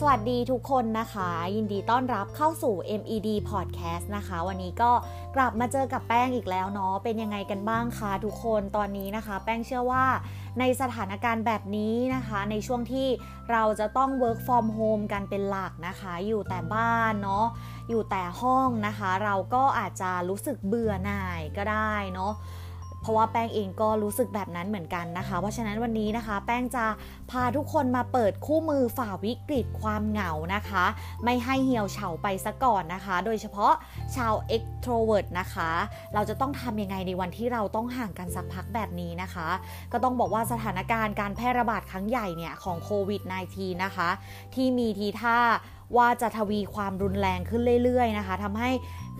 สวัสดีทุกคนนะคะ ยินดีต้อนรับเข้าสู่ MED Podcast นะคะ วันนี้ก็กลับมาเจอกับแป้งอีกแล้วเนาะเป็นยังไงกันบ้างคะทุกคนตอนนี้นะคะ แป้งเชื่อว่าในสถานการณ์แบบนี้นะคะ ในช่วงที่เราจะต้อง work from home กันเป็นหลักนะคะ อยู่แต่บ้านเนาะอยู่แต่ห้องนะคะ เราก็อาจจะรู้สึกเบื่อหน่ายก็ได้เนาะ เพราะว่าแป้งเองก็รู้สึกแบบนั้นเหมือนกันนะคะ เพราะฉะนั้นวันนี้นะคะ แป้งจะพาทุกคนมาเปิดคู่มือฝ่าวิกฤตความเหงานะคะ ไม่ให้เหี่ยวเฉาไปซะก่อนนะคะ โดยเฉพาะชาว extrovert นะคะ เราจะต้องทำยังไงในวันที่เราต้องห่างกันสักพักแบบนี้นะคะ ก็ต้องบอกว่าสถานการณ์การแพร่ระบาดครั้งใหญ่เนี่ยของโควิด -19 นะคะ ที่มีทีท่าว่าจะทวีความรุนแรงขึ้นเรื่อยๆนะคะทำให้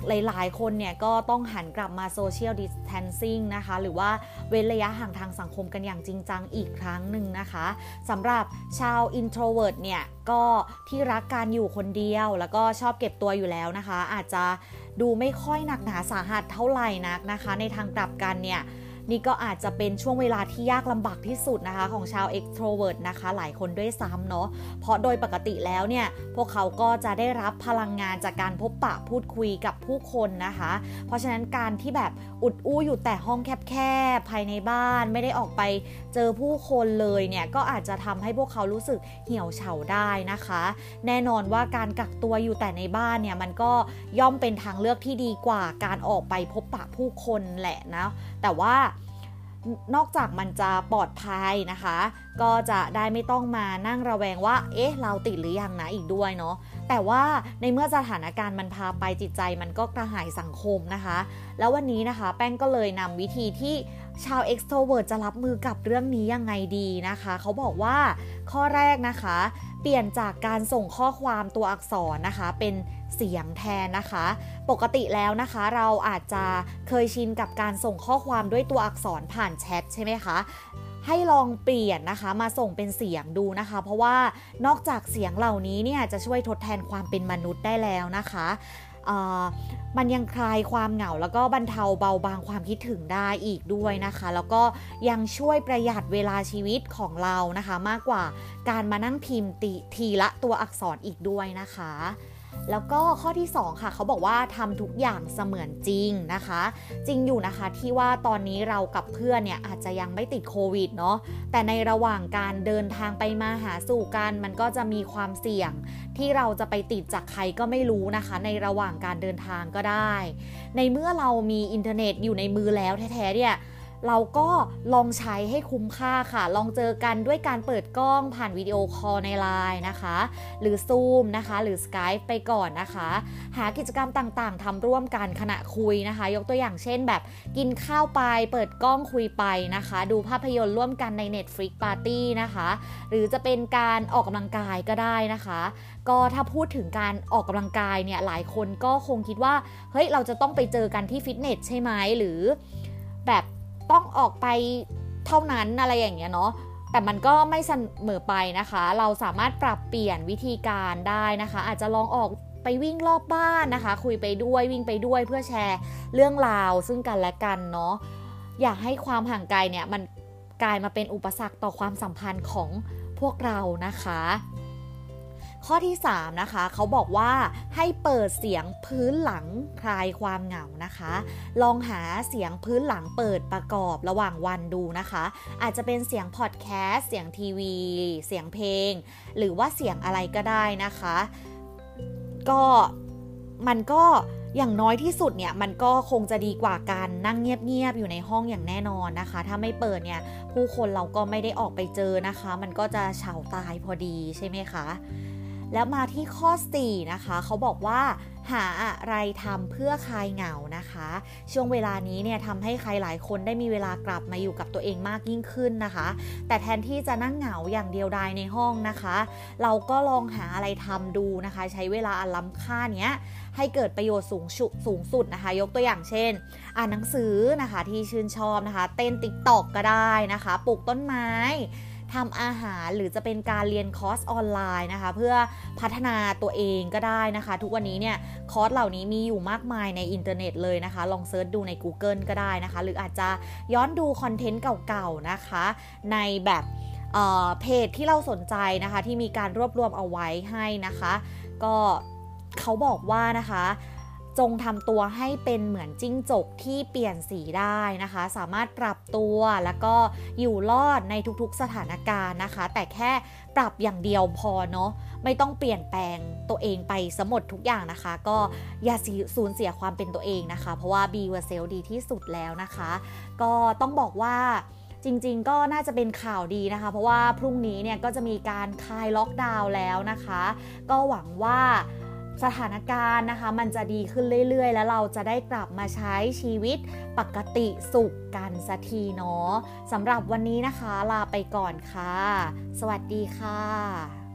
หลายๆ คนเนี่ยก็ต้องหันกลับมา social distancing นะคะ หรือว่าเว้นระยะห่างทางสังคมกันอย่างจริงจังอีกครั้งหนึ่งนะคะสำหรับชาว introvert เนี่ยก็ที่รักการอยู่คนเดียว แล้วก็ชอบเก็บตัวอยู่แล้วนะคะ อาจจะดูไม่ค่อยหนักหนาสาหัสเท่าไหร่นักนะคะ ในทางกลับกันเนี่ย นี่ก็อาจจะเป็นช่วงเวลาที่ยากลำบากที่สุดนะคะของชาว extrovert นะคะ หลายคนด้วยซ้ำเนาะเพราะโดยปกติแล้วเนี่ยพวกเขาก็จะได้รับพลังงานจากการพบปะพูดคุยกับผู้คนนะคะ เพราะฉะนั้นการที่แบบอุดอู้อยู่แต่ห้องแคบๆภายในบ้านไม่ได้ออกไปเจอผู้คนเลยเนี่ยก็อาจจะทำให้พวกเขารู้สึกเหี่ยวเฉาได้นะคะ แน่นอนว่าการกักตัวอยู่แต่ในบ้านเนี่ยมันก็ย่อมเป็นทางเลือกที่ดีกว่าการออกไปพบปะผู้คนแหละนะแต่ว่า นอกจากมันจะปลอดภัยนะคะ ก็จะได้ไม่ต้องมานั่งระแวงว่า เอ๊ะ เราติดหรือยังนะอีกด้วยเนาะแต่ว่าในเมื่อสถานการณ์มันพาไปจิตใจมันก็กระหายสังคมนะคะ แล้ววันนี้นะคะ แป้งก็เลยนำวิธีที่ชาว extrovert จะรับมือกับเรื่องนี้ยังไงดีนะคะ เขาบอกว่าข้อแรกนะคะ เปลี่ยนจากการส่งข้อความตัวอักษรนะคะ เป็น เสียงแทนนะคะ ปกติแล้วนะคะ เราอาจจะเคยชินกับการส่งข้อความด้วยตัวอักษรผ่านแชทใช่ไหมคะให้ลองเปลี่ยนนะคะมาส่งเป็นเสียงดูนะคะ เพราะว่านอกจากเสียงเหล่านี้เนี่ยจะช่วยทดแทนความเป็นมนุษย์ได้แล้วนะคะมันยังคลายความเหงาแล้วก็บรรเทาเบาบางความคิดถึงได้อีกด้วยนะคะ แล้วก็ยังช่วยประหยัดเวลาชีวิตของเรานะคะ มากกว่าการมานั่งพิมพ์ทีละตัวอักษรอีกด้วยนะคะ แล้วก็ข้อที่ 2 ค่ะ เขาบอกว่าทำทุกอย่างเสมือนจริงนะคะ จริงอยู่นะคะที่ว่าตอนนี้เรากับเพื่อนเนี่ยอาจจะยังไม่ติดโควิดเนาะแต่ในระหว่างการเดินทางไปมาหาสู่กัน มันก็จะมีความเสี่ยง ที่เราจะไปติดจากใครก็ไม่รู้นะคะ ในระหว่างการเดินทางก็ได้ ในเมื่อเรามีอินเทอร์เน็ตอยู่ในมือแล้วแท้ๆเนี่ย เราก็ลองใช้ให้คุ้มค่าค่ะ ลองเจอกันด้วยการเปิดกล้องผ่านวิดีโอคอลในไลน์นะคะ หรือ Zoom นะคะ หรือ Skype ไปก่อนนะคะ หากิจกรรมต่างๆทำร่วมกันขณะคุยนะคะ ยกตัวอย่างเช่นแบบกินข้าวไป เปิดกล้องคุยไปนะคะ ดูภาพยนตร์ร่วมกันใน Netflix Party นะคะ หรือจะเป็นการออกกำลังกายก็ได้นะคะ ก็ถ้าพูดถึงการออกกำลังกายเนี่ยหลายคนก็คงคิดว่าเฮ้ยเราจะต้องไปเจอกันที่ฟิตเนสใช่ไหมหรือแบบ ต้องออกไปเท่านั้นอะไรอย่างเงี้ยเนาะแต่มันก็ไม่เสมอไปนะคะ เราสามารถปรับเปลี่ยนวิธีการได้นะคะ อาจจะลองออกไปวิ่งรอบบ้านนะคะ คุยไปด้วยวิ่งไปด้วยเพื่อแชร์เรื่องราวซึ่งกันและกันเนาะอยากให้ความห่างไกลเนี่ยมันกลายมาเป็นอุปสรรคต่อความสัมพันธ์ของพวกเรานะคะ ข้อที่3นะคะเขาบอกว่าให้เปิดเสียงพื้นหลังคลายความเหงานะคะ ลองหาเสียงพื้นหลังเปิดประกอบระหว่างวันดูนะคะ อาจจะเป็นเสียงพอดแคสต์เสียงทีวี เสียงเพลง หรือว่าเสียงอะไรก็ได้นะคะ ก็มันก็อย่างน้อยที่สุดเนี่ยมันก็คงจะดีกว่าการนั่งเงียบๆอยู่ในห้องอย่างแน่นอนนะคะ ถ้าไม่เปิดเนี่ยผู้คนเราก็ไม่ได้ออกไปเจอนะคะ มันก็จะเฉาตายพอดีใช่ไหมคะ แล้วมาที่ข้อ 4 นะคะ เขาบอกว่าหาอะไรทำเพื่อคลายเหงานะคะ ช่วงเวลานี้เนี่ยทำให้ใครหลายคนได้มีเวลากลับมาอยู่กับตัวเองมากยิ่งขึ้นนะคะ แต่แทนที่จะนั่งเหงาอย่างเดียวดายในห้องนะคะ เราก็ลองหาอะไรทำดูนะคะ ใช้เวลาอันล้ำค่าเนี้ยให้เกิดประโยชน์สูงสูงสุดนะคะ ยกตัวอย่างเช่น อ่านหนังสือนะคะที่ชื่นชอบนะคะ เต้น TikTok ก็ได้นะคะปลูกต้นไม้ ทำอาหารหรือจะเป็นการเรียนคอร์สออนไลน์นะคะ เพื่อพัฒนาตัวเองก็ได้นะคะ ทุกวันนี้เนี่ยคอร์สเหล่านี้มีอยู่มากมายในอินเทอร์เน็ตเลยนะคะ ลอง search ดูใน Google ก็ได้นะคะ หรืออาจจะย้อนดูคอนเทนต์เก่าๆนะคะ ในแบบเพจที่เราสนใจนะคะ ที่มีการรวบรวมเอาไว้ให้นะคะ ก็เขาบอกว่านะคะ จงทำตัวให้เป็นเหมือนจิ้งจกที่เปลี่ยนสีได้นะคะ สามารถปรับตัวแล้วก็อยู่รอดในทุกๆสถานการณ์นะคะ แต่แค่ปรับอย่างเดียวพอเนาะไม่ต้องเปลี่ยนแปลงตัวเองไปสมดทุกอย่างนะคะ ก็อย่าสูญเสียความเป็นตัวเองนะคะ เพราะว่า be yourself ดีที่สุดแล้วนะคะ ก็ต้องบอกว่าจริงๆ ก็น่าจะเป็นข่าวดีนะคะ เพราะว่าพรุ่งนี้เนี่ยก็จะมีการคลายล็อกดาวน์แล้วนะคะ ก็หวังว่า สถานการณ์นะคะ มันจะดีขึ้นเรื่อยๆ แล้วเราจะได้กลับมาใช้ชีวิตปกติสุขกันสักทีเนาะสำหรับวันนี้นะคะ ลาไปก่อนค่ะ สวัสดีค่ะ